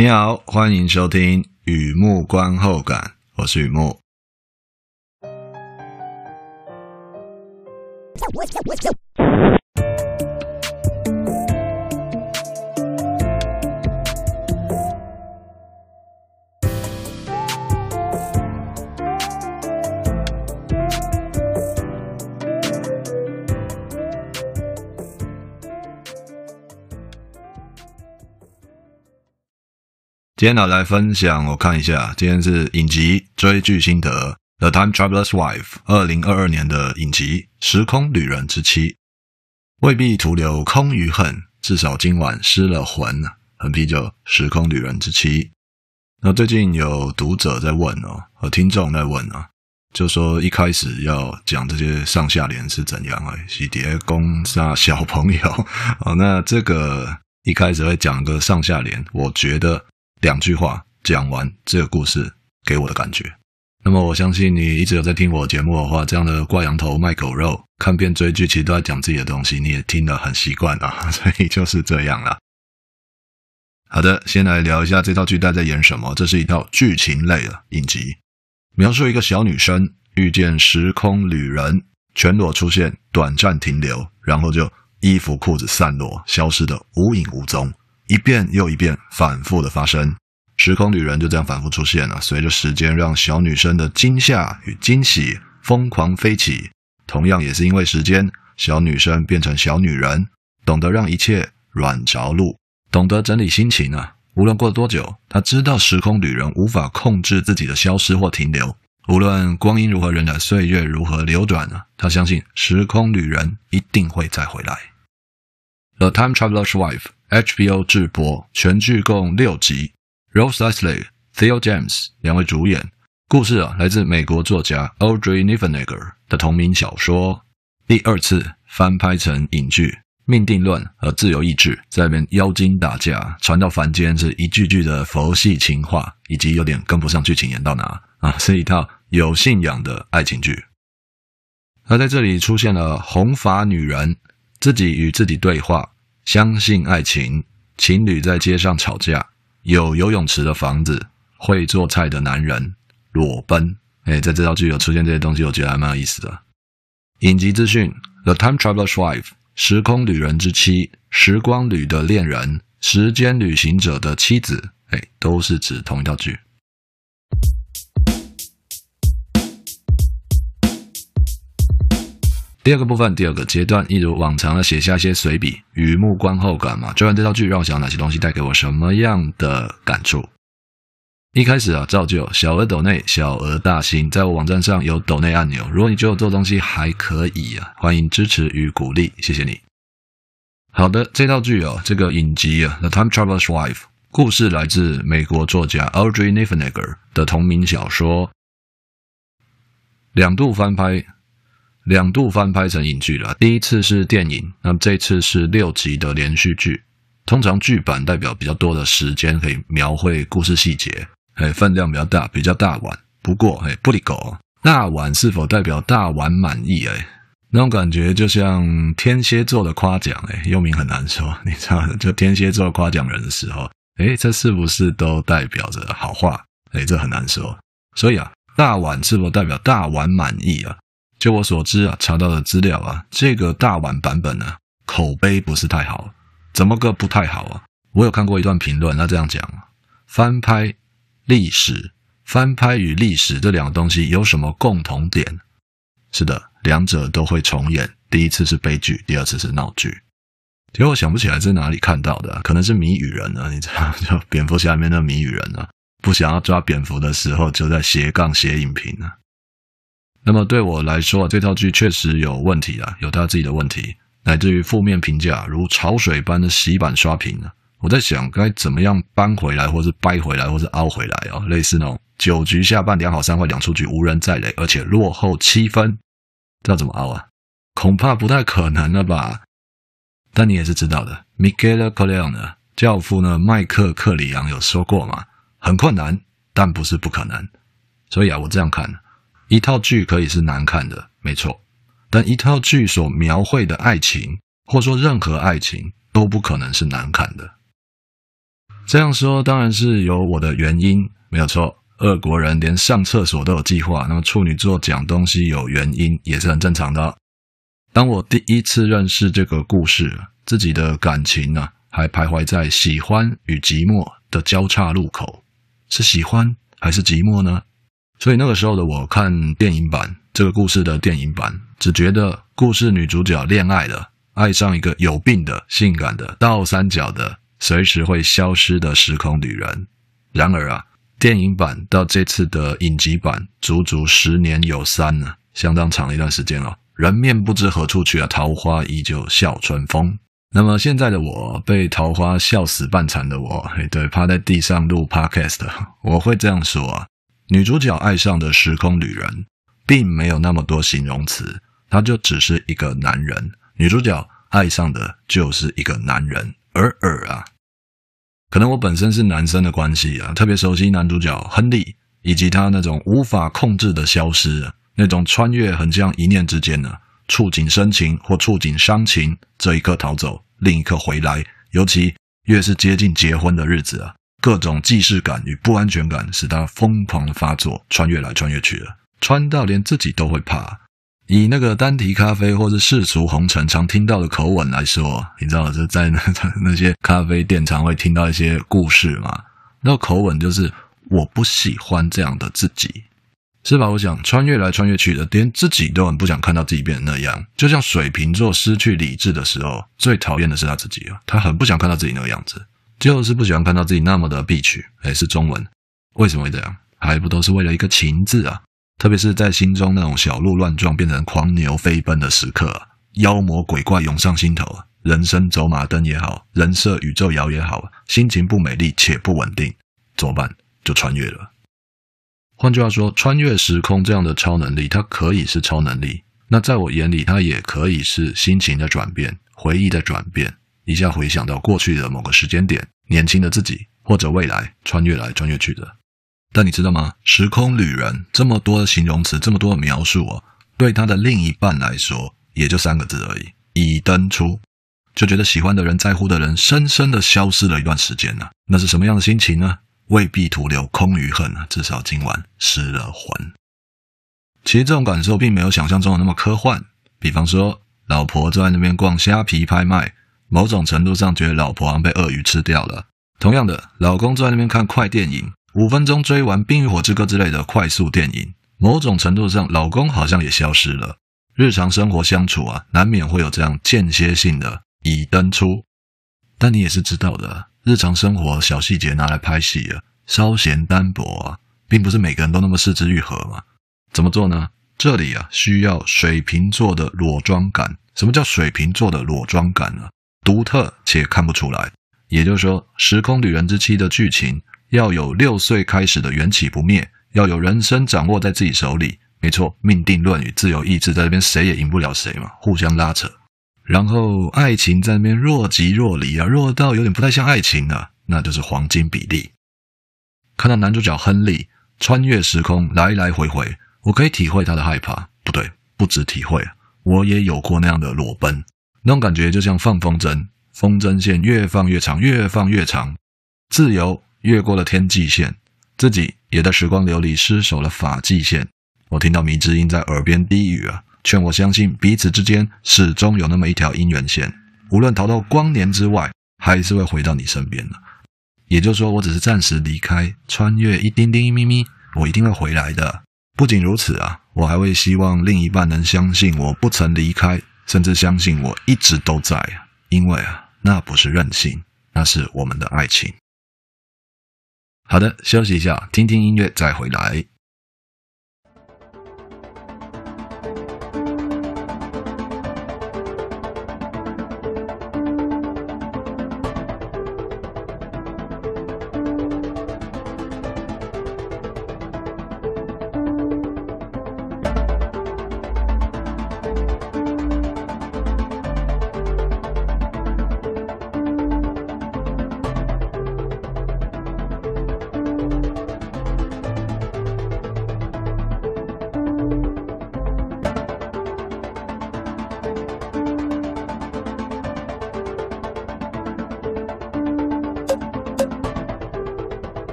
你好，欢迎收听《雨幕观后感》，我是雨幕。今天呢，来分享，我看一下，今天是影集追剧心得，《The Time Traveler's Wife》二零二二年的影集《时空旅人之妻》，未必徒留空余恨，至少今晚失了魂。很啤酒《时空旅人之妻》。那最近有读者在问哦，和听众在问啊，就说一开始要讲这些上下联是怎样啊？喜蝶攻杀小朋友哦，那这个一开始会讲个上下联，我觉得。两句话讲完这个故事给我的感觉，那么我相信你一直有在听我节目的话，这样的挂羊头卖狗肉、看遍追剧其实都在讲自己的东西，你也听得很习惯啊，所以就是这样了。好的，先来聊一下这套剧在演什么。这是一套剧情类的影集，描述一个小女生遇见时空旅人，全裸出现，短暂停留，然后就衣服裤子散落，消失得无影无踪。一遍又一遍反复的发生，时空旅人就这样反复出现了。随着时间，让小女生的惊吓与惊喜疯狂飞起。同样也是因为时间，小女生变成小女人，懂得让一切软着陆，懂得整理心情啊。无论过了多久，她知道时空旅人无法控制自己的消失或停留。无论光阴如何荏苒，岁月如何流转啊，她相信时空旅人一定会再回来。The Time Traveler's Wife。HBO 制播，全剧共六集。Rose Leslie、Theo James 两位主演。故事啊，来自美国作家 Audrey Niffenegger 的同名小说，第二次翻拍成影剧。命定论和自由意志在那边妖精打架，传到凡间是一句句的佛系情话，以及有点跟不上剧情演到哪啊，是一套有信仰的爱情剧。而在这里出现了红发女人，自己与自己对话。相信爱情，情侣在街上吵架，有游泳池的房子，会做菜的男人，裸奔。哎，在这套剧有出现这些东西，我觉得还蛮有意思的。影集资讯：The Time Traveler's Wife，时空旅人之妻，时光旅的恋人，时间旅行者的妻子，哎，都是指同一套剧。第二个部分，第二个阶段，一如往常的写下一些随笔，雨幕观后感嘛。追完这套剧，让我想哪些东西带给我什么样的感触？一开始啊，照旧，小额抖内，小额大新，在我网站上有抖内按钮。如果你觉得我做东西还可以啊，欢迎支持与鼓励，谢谢你。好的，这套剧哦，这个影集啊，《The Time Traveler's Wife》，故事来自美国作家 Audrey Niffenegger 的同名小说，两度翻拍。两度翻拍成影剧了，第一次是电影，那么这次是六集的连续剧。通常剧版代表比较多的时间可以描绘故事细节，哎，分量比较大，比较大碗。不过，哎，不离狗，大碗是否代表大碗满意？哎，那种感觉就像天蝎座的夸奖，哎，又名很难说，你知道，就天蝎座夸奖人的时候，哎，这是不是都代表着好话？哎，这很难说。所以啊，大碗是否代表大碗满意啊？就我所知啊，查到的资料啊，这个大碗版本呢、啊，口碑不是太好。怎么个不太好啊？我有看过一段评论，他这样讲：翻拍历史，翻拍与历史这两个东西有什么共同点？是的，两者都会重演。第一次是悲剧，第二次是闹剧。结果我想不起来在哪里看到的，可能是谜语人啊，你知道，就蝙蝠侠里面的谜语人啊，不想要抓蝙蝠的时候，就在斜杠写影评啊。那么对我来说，这套剧确实有问题啊，有他自己的问题，乃至于负面评价如潮水般的洗版刷屏啊。我在想，该怎么样扳回来，或是掰回来，或是凹回来哦，类似那种九局下半两好三坏两出局，无人再垒，而且落后七分，这要怎么凹啊？恐怕不太可能了吧？但你也是知道的，Michael Corleone 教父呢，麦克克里昂有说过嘛，很困难，但不是不可能。所以啊，我这样看。一套剧可以是难看的，没错，但一套剧所描绘的爱情，或说任何爱情，都不可能是难看的。这样说当然是有我的原因，没有错。俄国人连上厕所都有计划，那么处女座讲东西有原因也是很正常的。当我第一次认识这个故事，自己的感情呢、还徘徊在喜欢与寂寞的交叉路口，是喜欢还是寂寞呢？所以那个时候的我看电影版这个故事的电影版，只觉得故事女主角恋爱了，爱上一个有病的、性感的、倒三角的。随时会消失的时空旅人。然而啊，电影版到这次的影集版，足足十年有三呢，相当长一段时间了。人面不知何处去啊，桃花依旧笑春风。那么现在的我，被桃花笑死半残的我，对，趴在地上录 podcast，我会这样说啊：女主角爱上的时空旅人，并没有那么多形容词，他就只是一个男人。女主角爱上的就是一个男人。尔尔啊，可能我本身是男生的关系啊，特别熟悉男主角亨利以及他那种无法控制的消失，那种穿越很像一念之间呢，触景生情或触景伤情，这一刻逃走，另一刻回来，尤其越是接近结婚的日子啊，各种既视感与不安全感使他疯狂的发作，穿越来穿越去了，穿到连自己都会怕。以那个单体咖啡或是世俗红尘常听到的口吻来说，你知道，就在那那些咖啡店常会听到一些故事嘛。那口吻就是我不喜欢这样的自己，是吧？我想穿越来穿越去的，连自己都很不想看到自己变成那样。就像水瓶座失去理智的时候，最讨厌的是他自己啊，他很不想看到自己那个样子，就是不喜欢看到自己那么的必取。哎，是中文，为什么会这样？还不都是为了一个情字啊？特别是在心中那种小鹿乱撞变成狂牛飞奔的时刻，妖魔鬼怪涌上心头，人生走马灯也好，人设宇宙摇也好，心情不美丽且不稳定，怎么办？就穿越了。换句话说，穿越时空这样的超能力，它可以是超能力。那在我眼里，它也可以是心情的转变，回忆的转变。一下回想到过去的某个时间点，年轻的自己，或者未来穿越来穿越去的。但你知道吗？时空旅人这么多的形容词，这么多的描述哦，对他的另一半来说，也就三个字而已：已登出。就觉得喜欢的人、在乎的人，深深的消失了一段时间呢、啊。那是什么样的心情呢？未必徒留空余恨啊，至少今晚失了魂。其实这种感受并没有想象中的那么科幻。比方说，老婆坐在那边逛虾皮拍卖，某种程度上觉得老婆好像被鳄鱼吃掉了。同样的，老公坐在那边看快电影。五分钟追完《冰与火之歌》之类的快速电影，某种程度上，老公好像也消失了。日常生活相处啊，难免会有这样间歇性的已登出。但你也是知道的，日常生活小细节拿来拍戏啊，稍显单薄啊，并不是每个人都那么四肢愈合嘛。怎么做呢？这里啊，需要水瓶座的裸妆感。什么叫水瓶座的裸妆感呢？独特且看不出来。也就是说，《时空旅人之妻》的剧情。要有六岁开始的缘起不灭，要有人生掌握在自己手里。没错，命定论与自由意志在这边谁也赢不了谁嘛，互相拉扯。然后爱情在那边若即若离啊，弱到有点不太像爱情啊，那就是黄金比例。看到男主角亨利穿越时空来来回回，我可以体会他的害怕。不对，不止体会，我也有过那样的裸奔，那种感觉就像放风筝，风筝线越放越长，越放越长，自由。越过了天际线，自己也在时光流里失守了法际线。我听到迷之音在耳边低语啊，劝我相信彼此之间始终有那么一条姻缘线，无论逃到光年之外，还是会回到你身边的。也就是说，我只是暂时离开，穿越一丁丁一咪咪，我一定会回来的。不仅如此啊，我还会希望另一半能相信我不曾离开，甚至相信我一直都在，因为啊，那不是任性，那是我们的爱情。好的，休息一下，听听音乐，再回来。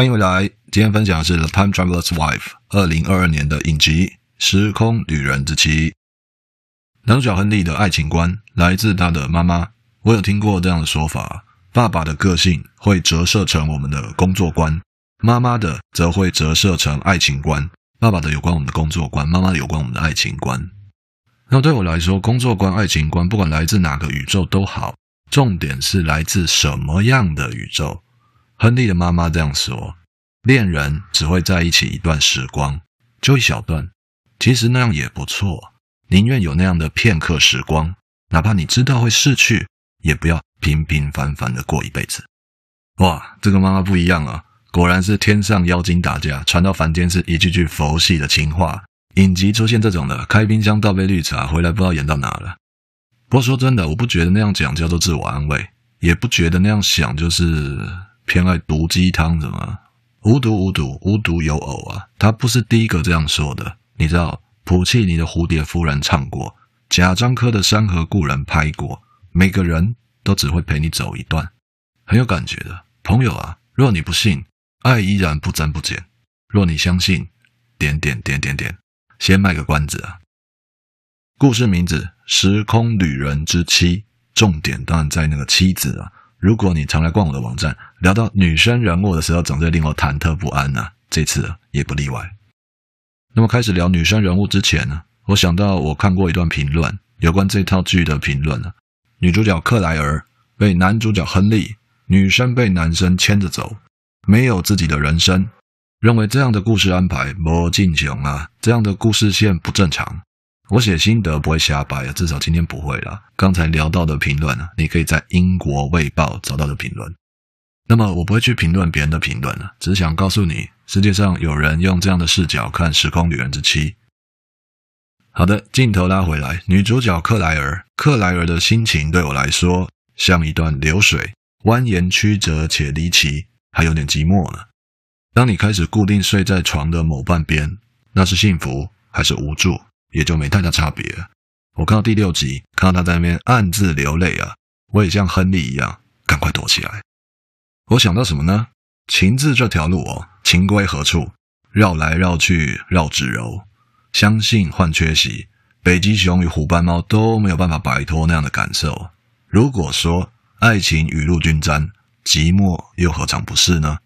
欢迎回来，今天分享的是《The Time Traveler's Wife》二零二二年的影集《时空旅人之妻》。男主角亨利的爱情观来自他的妈妈。我有听过这样的说法：爸爸的个性会折射成我们的工作观，妈妈的则会折射成爱情观。爸爸的有关我们的工作观，妈妈的有关我们的爱情观。那对我来说，工作观、爱情观，不管来自哪个宇宙都好，重点是来自什么样的宇宙。亨利的妈妈这样说：恋人只会在一起一段时光，就一小段，其实那样也不错。宁愿有那样的片刻时光，哪怕你知道会逝去，也不要平平凡凡的过一辈子。哇，这个妈妈不一样啊！果然是天上妖精打架，传到凡间是一句句佛系的情话。影集出现这种的，开冰箱倒杯绿茶，回来不知道演到哪了。不过说真的，我不觉得那样讲叫做自我安慰，也不觉得那样想就是偏爱毒鸡汤，怎么？无毒无毒，无独有偶啊！他不是第一个这样说的，你知道。普契尼的《蝴蝶夫人》唱过，贾樟柯的《山河故人》拍过，每个人都只会陪你走一段，很有感觉的朋友啊！若你不信，爱依然不增不减；若你相信，点点点点点，先卖个关子啊！故事名字《时空旅人之妻》，重点当然在那个“妻”子啊！如果你常来逛我的网站，聊到女生人物的时候，总是令我忐忑不安啊！这次也不例外。那么开始聊女生人物之前呢，我想到我看过一段评论，有关这套剧的评论。女主角克莱尔被男主角亨利，女生被男生牵着走，没有自己的人生，认为这样的故事安排没进行啊，这样的故事线不正常。我写心得不会瞎掰啊，至少今天不会了。刚才聊到的评论啊，你可以在英国卫报找到的评论。那么我不会去评论别人的评论了，只想告诉你。世界上有人用这样的视角看《时空旅人之妻》。好的，镜头拉回来，女主角克莱尔，克莱尔的心情对我来说像一段流水，蜿蜒曲折且离奇，还有点寂寞呢。当你开始固定睡在床的某半边，那是幸福还是无助，也就没太大差别。我看到第六集，看到他在那边暗自流泪啊，我也像亨利一样，赶快躲起来。我想到什么呢？情字这条路哦，情归何处？绕来绕去绕指柔，相信换缺席。北极熊与虎斑猫都没有办法摆脱那样的感受。如果说爱情雨露均沾，寂寞又何尝不是呢？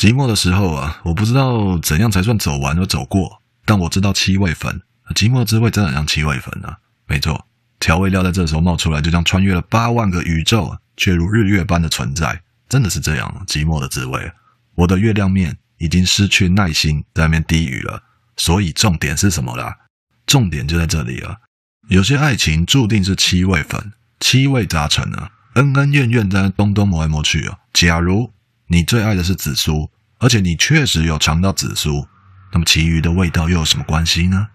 寂寞的时候啊，我不知道怎样才算走完而走过，但我知道七味粉，寂寞滋味真的很像七味粉啊。没错，调味料在这时候冒出来，就像穿越了八万个宇宙，却如日月般的存在。真的是这样，寂寞的滋味。我的月亮面已经失去耐心，在那边低语了。所以重点是什么啦？重点就在这里了。有些爱情注定是七味粉，七味杂陈啊，恩恩怨怨在那东东磨来磨去啊。假如你最爱的是紫苏，而且你确实有尝到紫苏，那么其余的味道又有什么关系呢？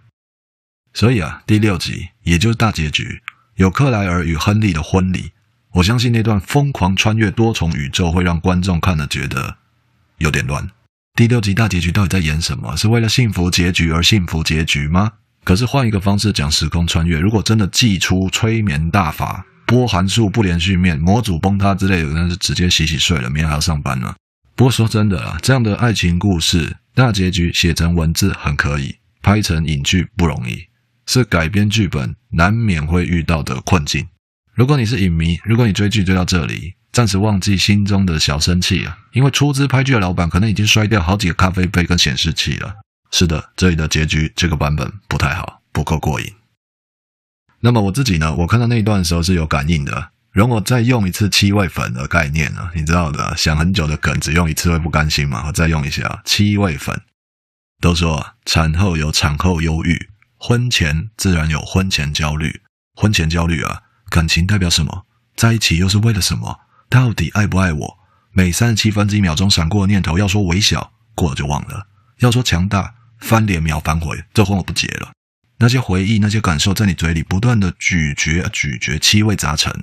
所以啊，第六集也就是大结局，有克莱尔与亨利的婚礼。我相信那段疯狂穿越多重宇宙会让观众看了觉得有点乱。第六集大结局到底在演什么？是为了幸福结局而幸福结局吗？可是换一个方式讲时空穿越，如果真的祭出催眠大法、波函数不连续面、模组崩塌之类的，那是直接洗洗睡了，明天还要上班呢。不过说真的啊，这样的爱情故事大结局写成文字很可以，拍成影剧不容易，是改编剧本难免会遇到的困境。如果你是影迷，如果你追剧追到这里，暂时忘记心中的小生气啊，因为出资拍剧的老板可能已经摔掉好几个咖啡杯跟显示器了。是的，这里的结局这个版本不太好，不够过瘾。那么我自己呢？我看到那一段的时候是有感应的。容我再用一次七味粉的概念啊，你知道的，想很久的梗只用一次会不甘心嘛？我再用一下七味粉。都说产后有产后忧郁，婚前自然有婚前焦虑，婚前焦虑啊。感情代表什么？在一起又是为了什么？到底爱不爱我？每三十七分之一秒钟闪过的念头，要说微小，过了就忘了；要说强大，翻脸秒反悔，这婚我不结了。那些回忆，那些感受，在你嘴里不断的咀嚼、咀嚼，七味杂陈。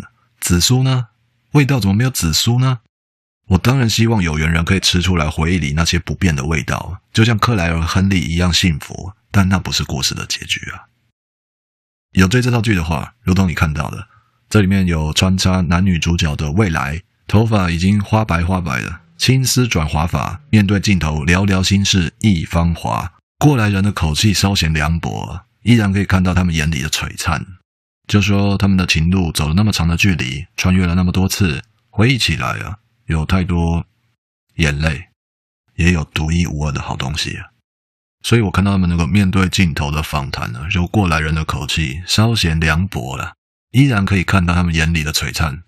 紫苏呢？味道怎么没有紫苏呢？我当然希望有缘人可以吃出来回忆里那些不变的味道，就像克莱尔、亨利一样幸福。但那不是故事的结局啊！有追这套剧的话，如同你看到的。这里面有穿插男女主角的未来，头发已经花白花白的，青丝转滑法，面对镜头聊聊心事一芳华。过来人的口气稍显凉薄，依然可以看到他们眼里的璀璨。就说他们的情路走了那么长的距离，穿越了那么多次，回忆起来啊，有太多眼泪，也有独一无二的好东西啊。所以我看到他们那个面对镜头的访谈呢，就过来人的口气稍显凉薄了，依然可以看到他们眼里的璀璨。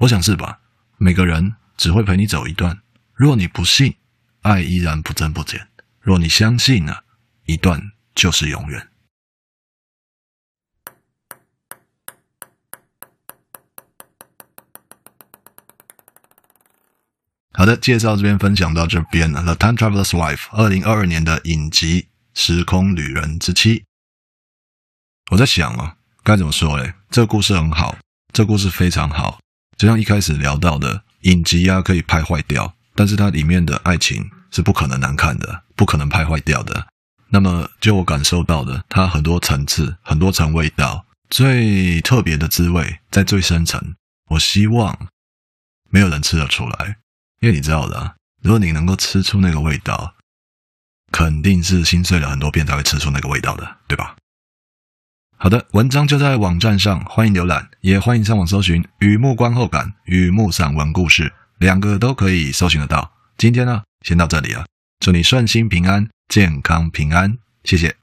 我想是吧？每个人只会陪你走一段，若你不信，爱依然不增不减；若你相信呢，一段就是永远。好的，介绍这边分享到这边了。The Time Traveler's Wife，二零二二年的影集《时空旅人之妻》。我在想啊，该怎么说嘞？这个故事很好，这故事非常好。就像一开始聊到的，影集啊可以拍坏掉，但是它里面的爱情是不可能难看的，不可能拍坏掉的。那么，就我感受到的，它很多层次，很多层味道，最特别的滋味在最深层。我希望没有人吃得出来。因为你知道的，如果你能够吃出那个味道，肯定是心碎了很多遍才会吃出那个味道的，对吧？好的，文章就在网站上，欢迎浏览，也欢迎上网搜寻《雨幕观后感》《雨幕散文故事》，两个都可以搜寻得到。今天呢，先到这里了，祝你顺心平安、健康平安，谢谢。